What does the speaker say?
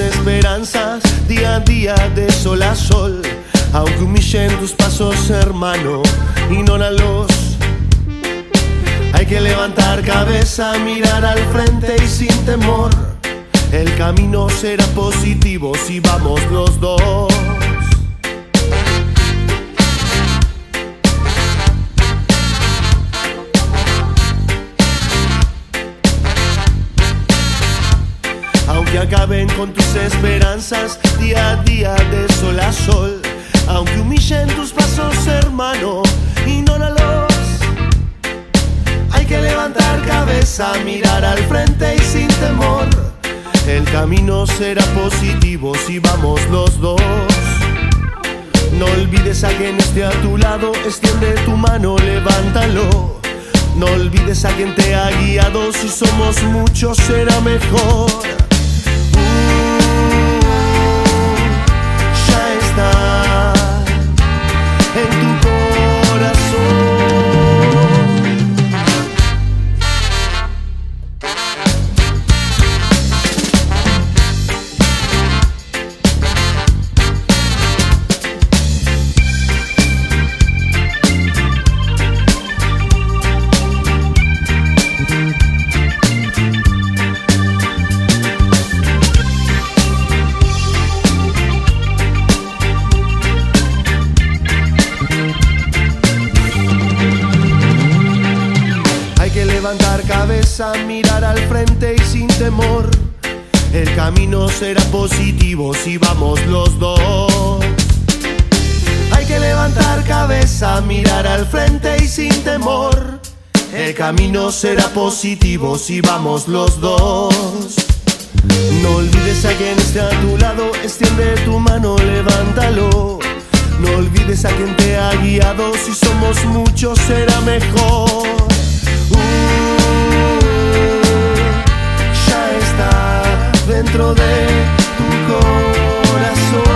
esperanzas día a día de sol a sol. Aunque humillen tus pasos, hermano, ignóralos. Hay que levantar cabeza, mirar al frente y sin temor. El camino será positivo si vamos los dos. Aunque acaben con tus esperanzas día a día de sol a sol. Aunque humillen tus pasos, hermano, ignóralos. Hay que levantar cabeza, mirar al frente y sin temor. El camino será positivo si vamos los dos. No olvides a quien esté a tu lado, extiende tu mano, levántalo. No olvides a quien te ha guiado, si somos muchos será mejor. Levantar cabeza, mirar al frente y sin temor. El camino será positivo si vamos los dos. Hay que levantar cabeza, mirar al frente y sin temor. El camino será positivo si vamos los dos. No olvides a quien esté a tu lado, extiende tu mano, levántalo. No olvides a quien te ha guiado, si somos muchos será mejor. dentro de tu corazón.